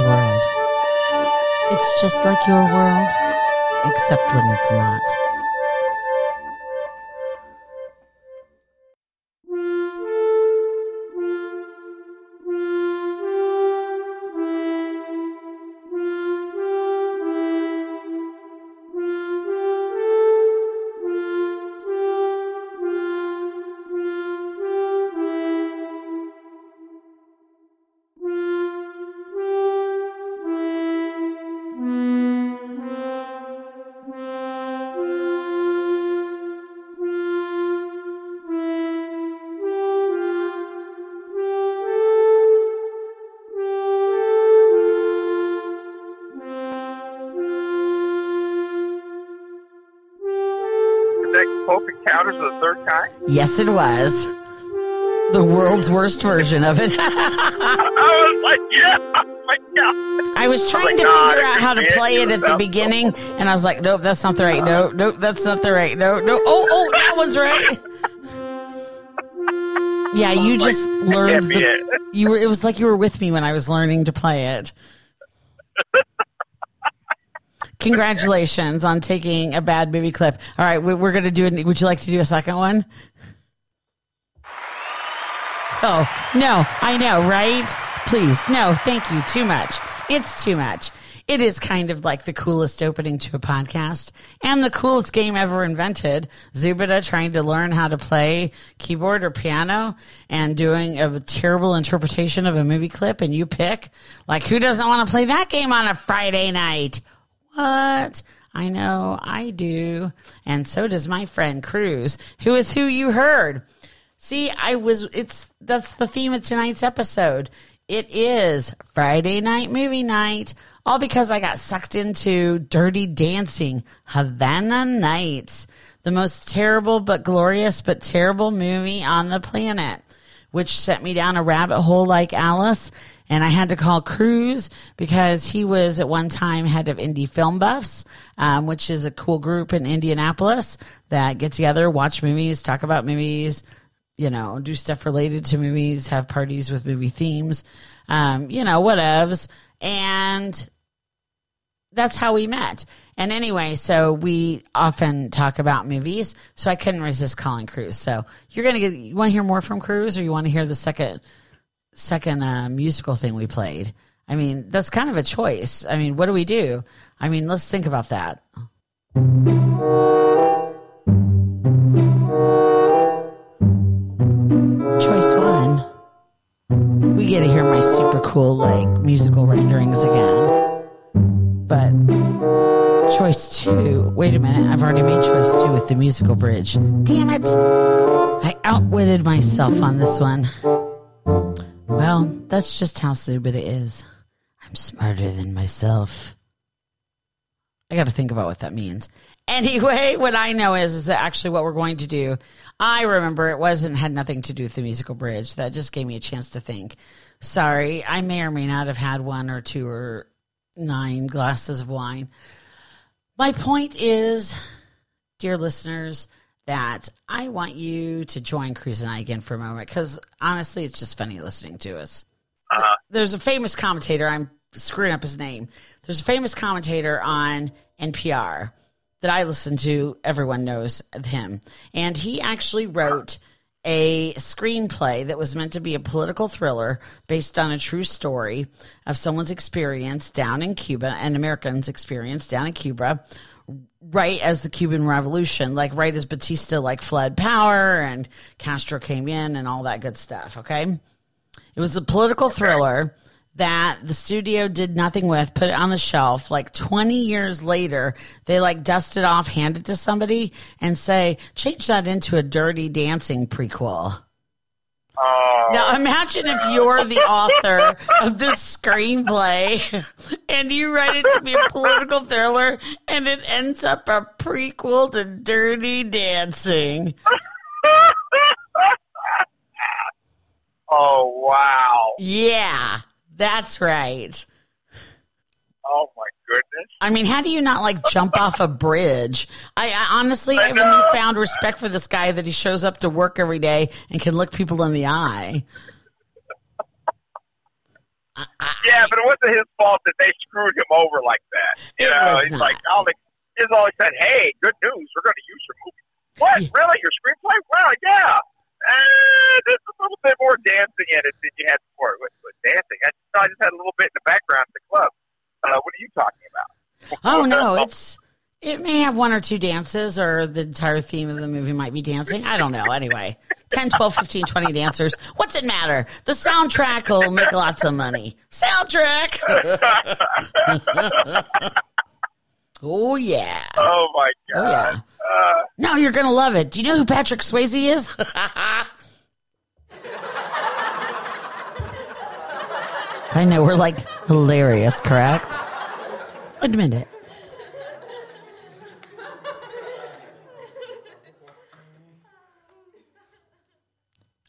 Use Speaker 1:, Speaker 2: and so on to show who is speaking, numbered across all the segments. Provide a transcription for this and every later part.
Speaker 1: World. It's just like your world, except when it's not.
Speaker 2: Of the Third Kind?
Speaker 1: Yes, it was. The world's worst version of it.
Speaker 2: I was like, yeah, oh
Speaker 1: I was oh trying to
Speaker 2: God,
Speaker 1: figure out how to play it at the beginning, and I was like, nope, that's not the right note. Nope, that's not the right note. No, oh, oh, that one's right. Yeah, oh
Speaker 2: you
Speaker 1: just learned. The,
Speaker 2: it.
Speaker 1: you were. It was like you were with me when I was learning to play it. Congratulations on taking a bad movie clip. All right, we- we're going to do it. Would you like to do a second one? Oh, no, I know, right? Please, no, thank you. Too much. It's too much. It is kind of like the coolest opening to a podcast and the coolest game ever invented. Zubita trying to learn how to play keyboard or piano and doing a terrible interpretation of a movie clip and you pick. Like, who doesn't want to play that game on a Friday night? What? I know I do. And so does my friend Cruz, who is who you heard. See, I was, it's, that's the theme of tonight's episode. It is Friday night movie night, all because I got sucked into Dirty Dancing, Havana Nights, the most terrible but glorious but terrible movie on the planet, which set me down a rabbit hole like Alice. And I had to call Cruz because he was at one time head of Indie Film Buffs, um, which is a cool group in Indianapolis that get together, watch movies, talk about movies, you know, do stuff related to movies, have parties with movie themes, um, you know, whatevs. And that's how we met. And anyway, so we often talk about movies. So I couldn't resist calling Cruz. So you're gonna get. You want to hear more from Cruz, or you want to hear the second second uh, musical thing we played? I mean, that's kind of a choice. I mean, what do we do? I mean, let's think about that. Choice one. We get to hear my super cool like musical renderings again. But choice two. Wait a minute, I've already made choice two with the musical bridge. Damn it! I outwitted myself on this one. That's just how stupid it is. I'm smarter than myself. I got to think about what that means. Anyway, what I know is is that actually what we're going to do. I remember it wasn't had nothing to do with the musical bridge. That just gave me a chance to think. Sorry, I may or may not have had one or two or nine glasses of wine. My point is, dear listeners, that I want you to join Cruz and I again for a moment because honestly, it's just funny listening to us. There's a famous commentator. I'm screwing up his name. There's a famous commentator on NPR that I listen to. Everyone knows him, and he actually wrote a screenplay that was meant to be a political thriller based on a true story of someone's experience down in Cuba, an American's experience down in Cuba, right as the Cuban Revolution, like right as Batista like fled power and Castro came in and all that good stuff. Okay, it was a political thriller that the studio did nothing with, put it on the shelf. Like 20 years later, they like dust it off, hand it to somebody, and say, change that into a dirty dancing prequel.
Speaker 2: Oh,
Speaker 1: Now imagine if you're the author of this screenplay and you write it to be a political thriller and it ends up a prequel to Dirty Dancing.
Speaker 2: Oh, wow.
Speaker 1: Yeah, that's right.
Speaker 2: Oh, my goodness.
Speaker 1: I mean, how do you not like jump off a bridge? I, I honestly,
Speaker 2: I
Speaker 1: I've
Speaker 2: know.
Speaker 1: only found respect for this guy that he shows up to work every day and can look people in the eye.
Speaker 2: yeah, but it wasn't his fault that they screwed him over like that. You
Speaker 1: It
Speaker 2: know, he's
Speaker 1: not.
Speaker 2: like, Alex, he's always said, "Hey, good news, we're going to use your movie." What?
Speaker 1: Yeah.
Speaker 2: Really? Your screenplay? Wow, yeah. Uh, there's a little bit more dancing in it than you had before. With, with dancing, I just, I just had a little bit in the background at the club. Uh, what are you talking about?
Speaker 1: Oh no, it's it may have one or two dances or the entire theme of the movie might be dancing. I don't know. Anyway, 10, 12, 15, 20 dancers. What's it matter? The soundtrack will make lots of money. Soundtrack. oh yeah.
Speaker 2: Oh my
Speaker 1: Oh
Speaker 2: god!
Speaker 1: yeah.
Speaker 2: Uh,
Speaker 1: No, you're gonna love it. Do you know who Patrick Swayze is? I know we're like hilarious, correct? Admit it.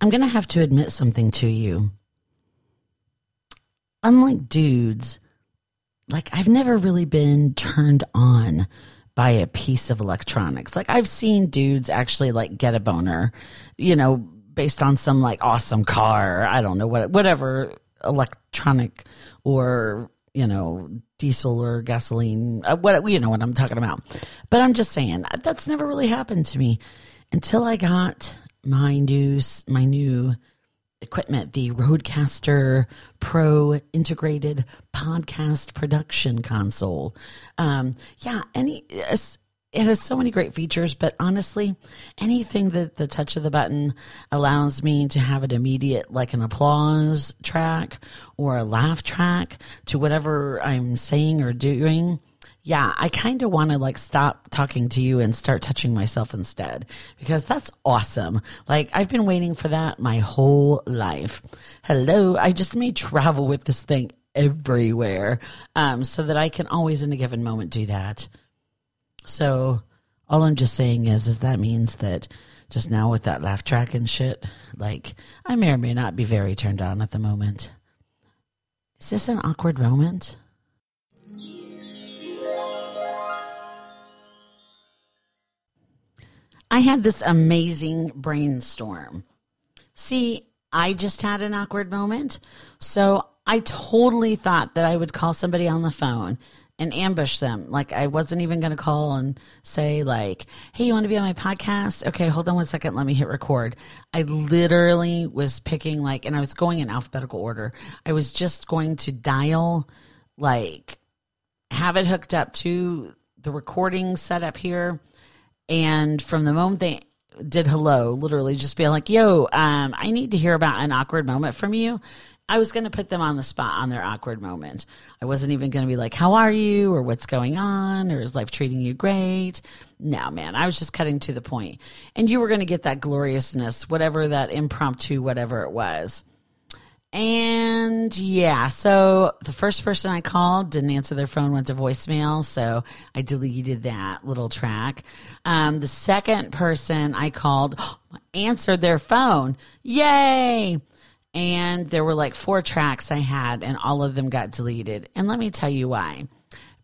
Speaker 1: I'm gonna have to admit something to you. Unlike dudes, like I've never really been turned on by a piece of electronics. Like I've seen dudes actually like get a boner, you know, based on some like awesome car. I don't know what whatever electronic or you know diesel or gasoline. uh, What you know what I'm talking about. But I'm just saying that's never really happened to me until I got my new my new equipment, the RodeCaster Pro integrated podcast production console. Um, yeah, any it has so many great features, but honestly, anything that the touch of the button allows me to have an immediate, like an applause track or a laugh track to whatever I'm saying or doing yeah, I kind of want to like stop talking to you and start touching myself instead because that's awesome. Like I've been waiting for that my whole life. Hello, I just may travel with this thing everywhere um, so that I can always in a given moment do that. So all I'm just saying is, is that means that just now with that laugh track and shit, like I may or may not be very turned on at the moment. Is this an awkward moment? I had this amazing brainstorm. See, I just had an awkward moment. So I totally thought that I would call somebody on the phone and ambush them. Like I wasn't even going to call and say like, "Hey, you want to be on my podcast?" Okay, hold on one second. Let me hit record. I literally was picking like and I was going in alphabetical order. I was just going to dial like have it hooked up to the recording setup here and from the moment they did hello, literally just be like, yo, um, I need to hear about an awkward moment from you. I was going to put them on the spot on their awkward moment. I wasn't even going to be like, how are you? Or what's going on? Or is life treating you great? No, man, I was just cutting to the point. And you were going to get that gloriousness, whatever that impromptu, whatever it was. And yeah, so the first person I called didn't answer their phone, went to voicemail. So I deleted that little track. Um, the second person I called answered their phone. Yay! And there were like four tracks I had, and all of them got deleted. And let me tell you why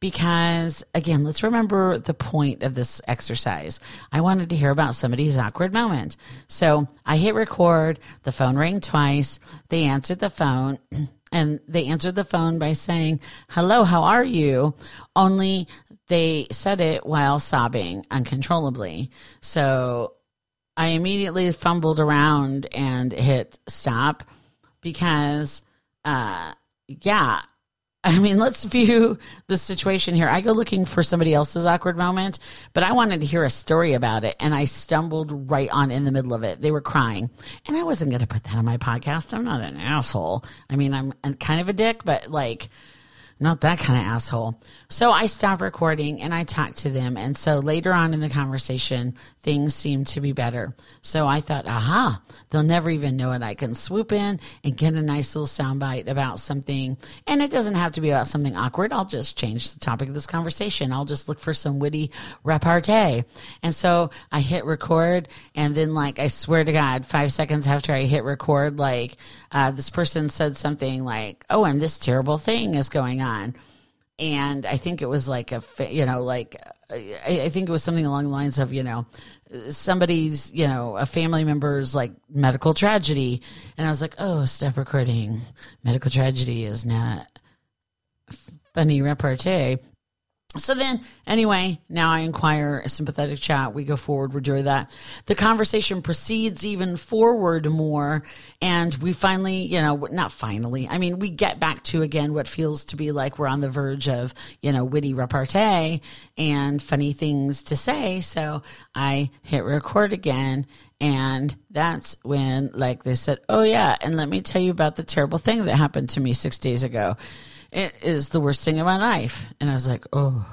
Speaker 1: because again, let's remember the point of this exercise. I wanted to hear about somebody's awkward moment. So I hit record, the phone rang twice, they answered the phone. And they answered the phone by saying, Hello, how are you? Only they said it while sobbing uncontrollably. So I immediately fumbled around and hit stop because, uh, yeah, I mean, let's view the situation here. I go looking for somebody else's awkward moment, but I wanted to hear a story about it, and I stumbled right on in the middle of it. They were crying, and I wasn't going to put that on my podcast. I'm not an asshole. I mean, I'm kind of a dick, but like, not that kind of asshole. So I stopped recording and I talked to them. And so later on in the conversation, things seemed to be better. So I thought, aha, they'll never even know it. I can swoop in and get a nice little soundbite about something. And it doesn't have to be about something awkward. I'll just change the topic of this conversation. I'll just look for some witty repartee. And so I hit record. And then, like, I swear to God, five seconds after I hit record, like, uh, this person said something like, oh, and this terrible thing is going on and I think it was like a you know like I, I think it was something along the lines of, you know, somebody's, you know, a family member's like medical tragedy. And I was like, oh, stop recording. Medical tragedy is not funny repartee. So then, anyway, now I inquire a sympathetic chat. We go forward. We're doing that. The conversation proceeds even forward more. And we finally, you know, not finally, I mean, we get back to again what feels to be like we're on the verge of, you know, witty repartee and funny things to say. So I hit record again. And that's when, like, they said, Oh, yeah. And let me tell you about the terrible thing that happened to me six days ago it is the worst thing in my life. And I was like, oh,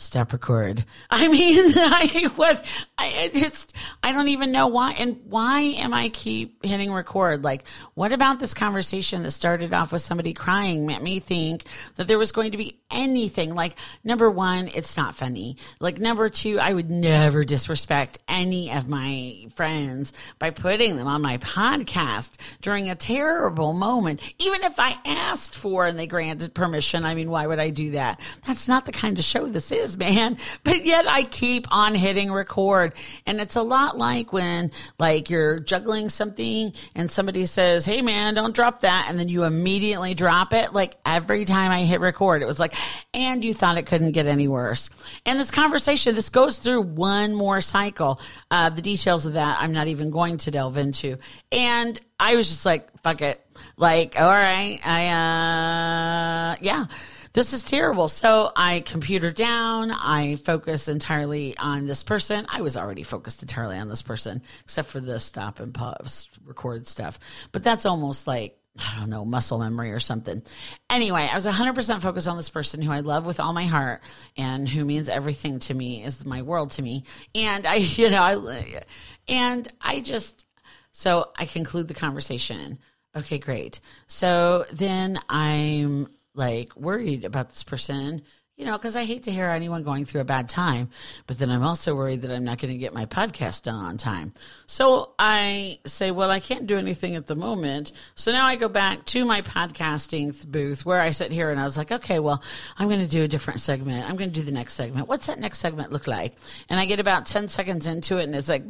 Speaker 1: stop record. I mean, I what I just I don't even know why and why am I keep hitting record? Like, what about this conversation that started off with somebody crying made me think that there was going to be anything? Like, number one, it's not funny. Like, number two, I would never disrespect any of my friends by putting them on my podcast during a terrible moment, even if I asked for and they granted permission. I mean, why would I do that? That's not the kind of show this is man. But yet I keep on hitting record. And it's a lot like when like you're juggling something and somebody says, Hey man, don't drop that. And then you immediately drop it. Like every time I hit record, it was like, and you thought it couldn't get any worse. And this conversation, this goes through one more cycle. Uh, the details of that I'm not even going to delve into. And I was just like, fuck it. Like, all right, I, uh, yeah this is terrible. So I computer down. I focus entirely on this person. I was already focused entirely on this person, except for the stop and pause record stuff. But that's almost like I don't know, muscle memory or something. Anyway, I was 100% focused on this person who I love with all my heart and who means everything to me, is my world to me. And I, you know, I, and I just, so I conclude the conversation. Okay, great. So then I'm like worried about this person, you know, because I hate to hear anyone going through a bad time, but then I'm also worried that I'm not going to get my podcast done on time. So I say, well, I can't do anything at the moment. So now I go back to my podcasting booth where I sit here and I was like, okay, well, I'm going to do a different segment. I'm going to do the next segment. What's that next segment look like? And I get about 10 seconds into it and it's like.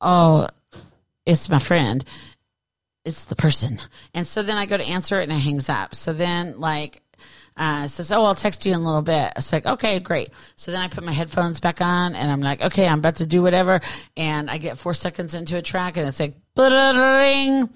Speaker 1: Oh, it's my friend it's the person. And so then I go to answer it and it hangs up. So then like uh, says, "Oh, I'll text you in a little bit." It's like, "Okay, great." So then I put my headphones back on, and I'm like, "Okay, I'm about to do whatever." And I get four seconds into a track, and it's like, ring,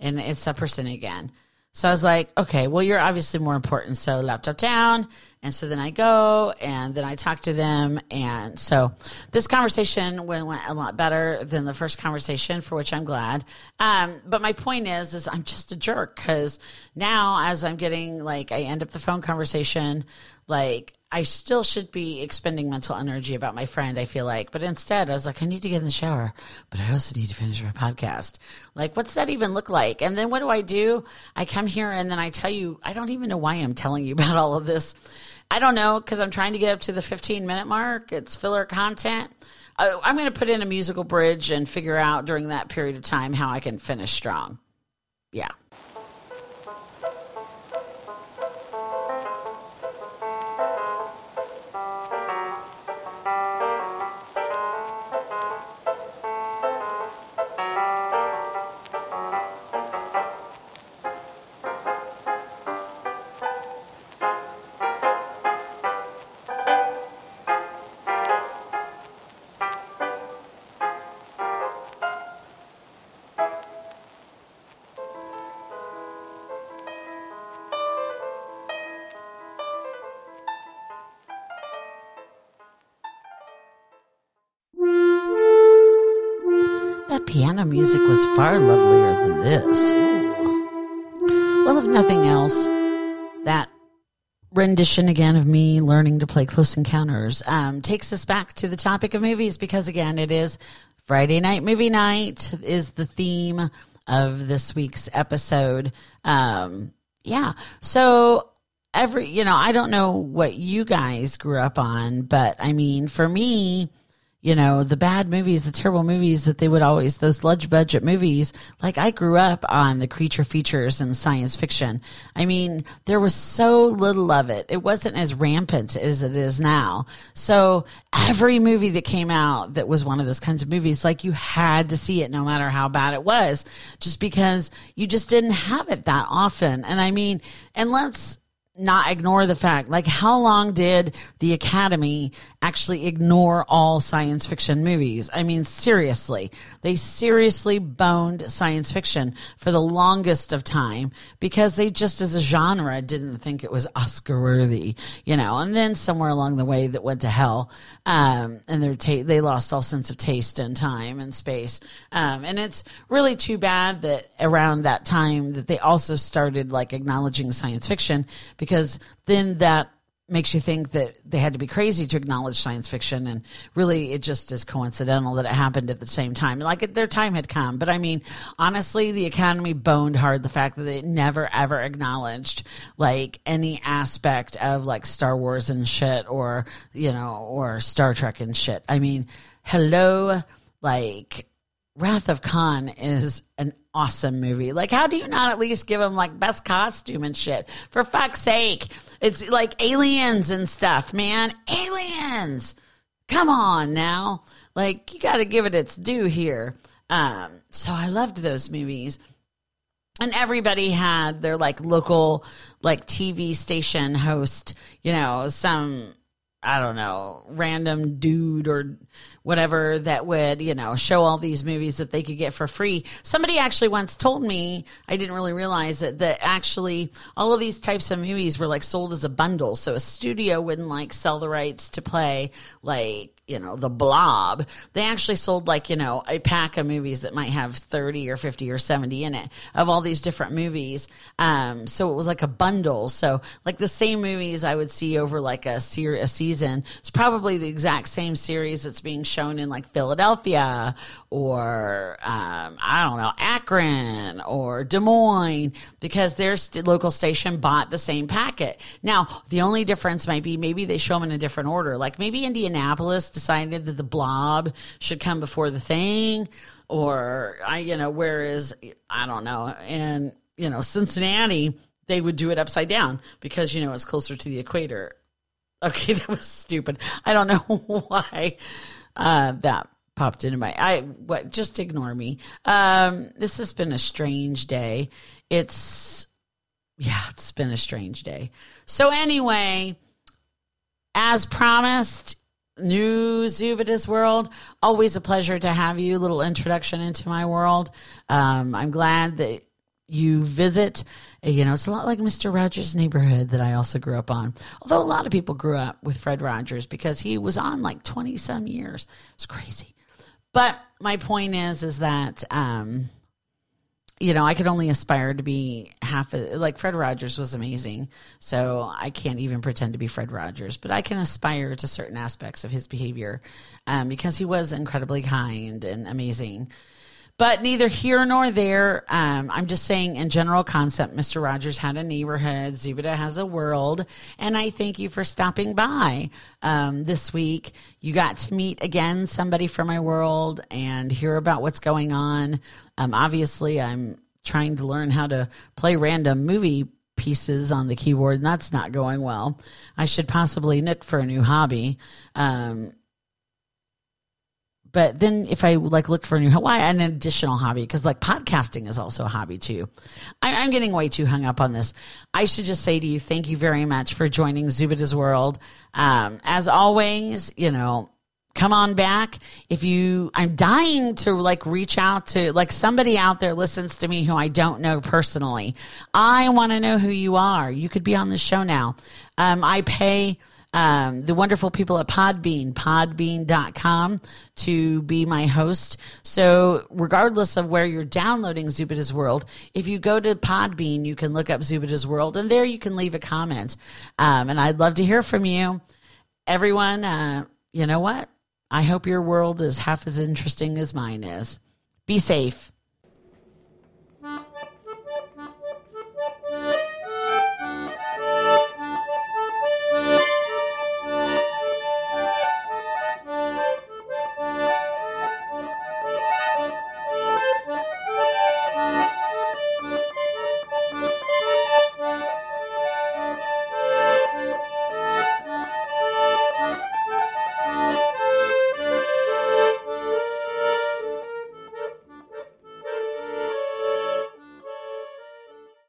Speaker 1: and it's that person again. So I was like, "Okay, well, you're obviously more important." So laptop down, and so then I go and then I talk to them. And so this conversation went, went a lot better than the first conversation, for which I'm glad. Um, but my point is, is I'm just a jerk because now as I'm getting like, I end up the phone conversation, like I still should be expending mental energy about my friend, I feel like. But instead, I was like, I need to get in the shower, but I also need to finish my podcast. Like, what's that even look like? And then what do I do? I come here and then I tell you, I don't even know why I'm telling you about all of this. I don't know because I'm trying to get up to the 15 minute mark. It's filler content. Uh, I'm going to put in a musical bridge and figure out during that period of time how I can finish strong. Yeah. Piano music was far lovelier than this. Well, if nothing else, that rendition again of me learning to play Close Encounters um, takes us back to the topic of movies because, again, it is Friday night movie night is the theme of this week's episode. Um, yeah. So every, you know, I don't know what you guys grew up on, but I mean, for me, you know, the bad movies, the terrible movies that they would always, those large budget movies. Like I grew up on the creature features and science fiction. I mean, there was so little of it. It wasn't as rampant as it is now. So every movie that came out that was one of those kinds of movies, like you had to see it no matter how bad it was, just because you just didn't have it that often. And I mean, and let's, not ignore the fact like how long did the academy actually ignore all science fiction movies? I mean seriously. They seriously boned science fiction for the longest of time because they just as a genre didn't think it was oscar worthy you know? And then somewhere along the way that went to hell um, and their ta- they lost all sense of taste and time and space. Um, and it's really too bad that around that time that they also started like acknowledging science fiction because then that makes you think that they had to be crazy to acknowledge science fiction. And really it just is coincidental that it happened at the same time. Like their time had come. But i mean honestly the academy boned hard the fact that they never ever acknowledged like any aspect of like star wars and shit or you know or star trek and shit. I mean hello like Wrath of Khan is an awesome movie. Like, how do you not at least give him like best costume and shit? For fuck's sake. It's like aliens and stuff, man. Aliens! Come on now. Like, you gotta give it its due here. Um, so I loved those movies. And everybody had their like local like TV station host, you know, some I don't know, random dude or whatever that would, you know, show all these movies that they could get for free. Somebody actually once told me, I didn't really realize it, that actually all of these types of movies were like sold as a bundle. So a studio wouldn't like sell the rights to play like you know, the blob, they actually sold like, you know, a pack of movies that might have 30 or 50 or 70 in it of all these different movies. Um, so it was like a bundle. So like the same movies I would see over like a, ser- a season. It's probably the exact same series that's being shown in like Philadelphia or, um, I don't know, Akron or Des Moines because their st- local station bought the same packet. Now, the only difference might be maybe they show them in a different order. Like maybe Indianapolis decided that the blob should come before the thing or I you know whereas I don't know and you know Cincinnati they would do it upside down because you know it's closer to the equator. Okay, that was stupid. I don't know why uh, that popped into my I what just ignore me. Um this has been a strange day. It's yeah, it's been a strange day. So anyway, as promised, new Zubita's world. Always a pleasure to have you. Little introduction into my world. Um, I'm glad that you visit. You know, it's a lot like Mr. Rogers' neighborhood that I also grew up on. Although a lot of people grew up with Fred Rogers because he was on like 20 some years. It's crazy. But my point is, is that, um, you know, I could only aspire to be half a, like Fred Rogers was amazing. So I can't even pretend to be Fred Rogers, but I can aspire to certain aspects of his behavior um, because he was incredibly kind and amazing. But neither here nor there. Um, I'm just saying, in general concept, Mr. Rogers had a neighborhood. Zubita has a world. And I thank you for stopping by um, this week. You got to meet again somebody from my world and hear about what's going on. Um, obviously, I'm trying to learn how to play random movie pieces on the keyboard, and that's not going well. I should possibly look for a new hobby. Um, but then if I like looked for a new why an additional hobby because like podcasting is also a hobby too. I, am getting way too hung up on this. I should just say to you, thank you very much for joining Zubita's World. Um, as always, you know, come on back. If you, I'm dying to like reach out to like somebody out there listens to me who I don't know personally. I want to know who you are. You could be on the show now. Um, I pay um, the wonderful people at Podbean, podbean.com, to be my host. So, regardless of where you're downloading Zubita's World, if you go to Podbean, you can look up Zubita's World, and there you can leave a comment. Um, and I'd love to hear from you. Everyone, uh, you know what? I hope your world is half as interesting as mine is. Be safe.